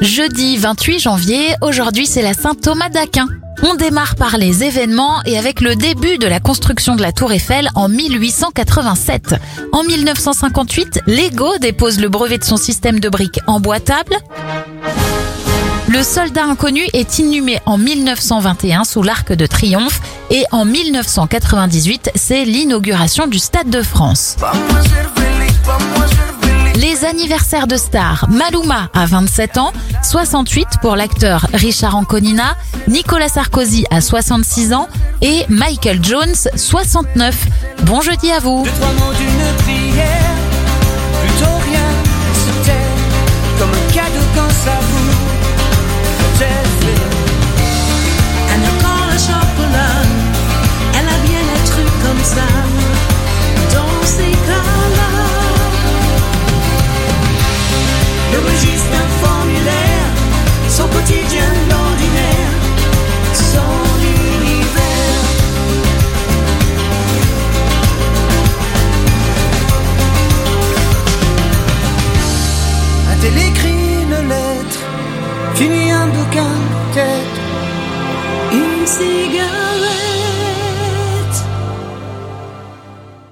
Jeudi 28 janvier, aujourd'hui c'est la Saint Thomas d'Aquin. On démarre par les événements et avec le début de la construction de la Tour Eiffel en 1887. En 1958, Lego dépose le brevet de son système de briques emboîtables. Le soldat inconnu est inhumé en 1921 sous l'Arc de Triomphe et en 1998, c'est l'inauguration du Stade de France. Anniversaires de stars. Maluma a 27 ans, 68 pour l'acteur Richard Anconina, Nicolas Sarkozy a 66 ans et Michael Jones 69. Bon jeudi à vous. A-t-elle écrit une lettre, fini un bouquin, peut-être une cigarette.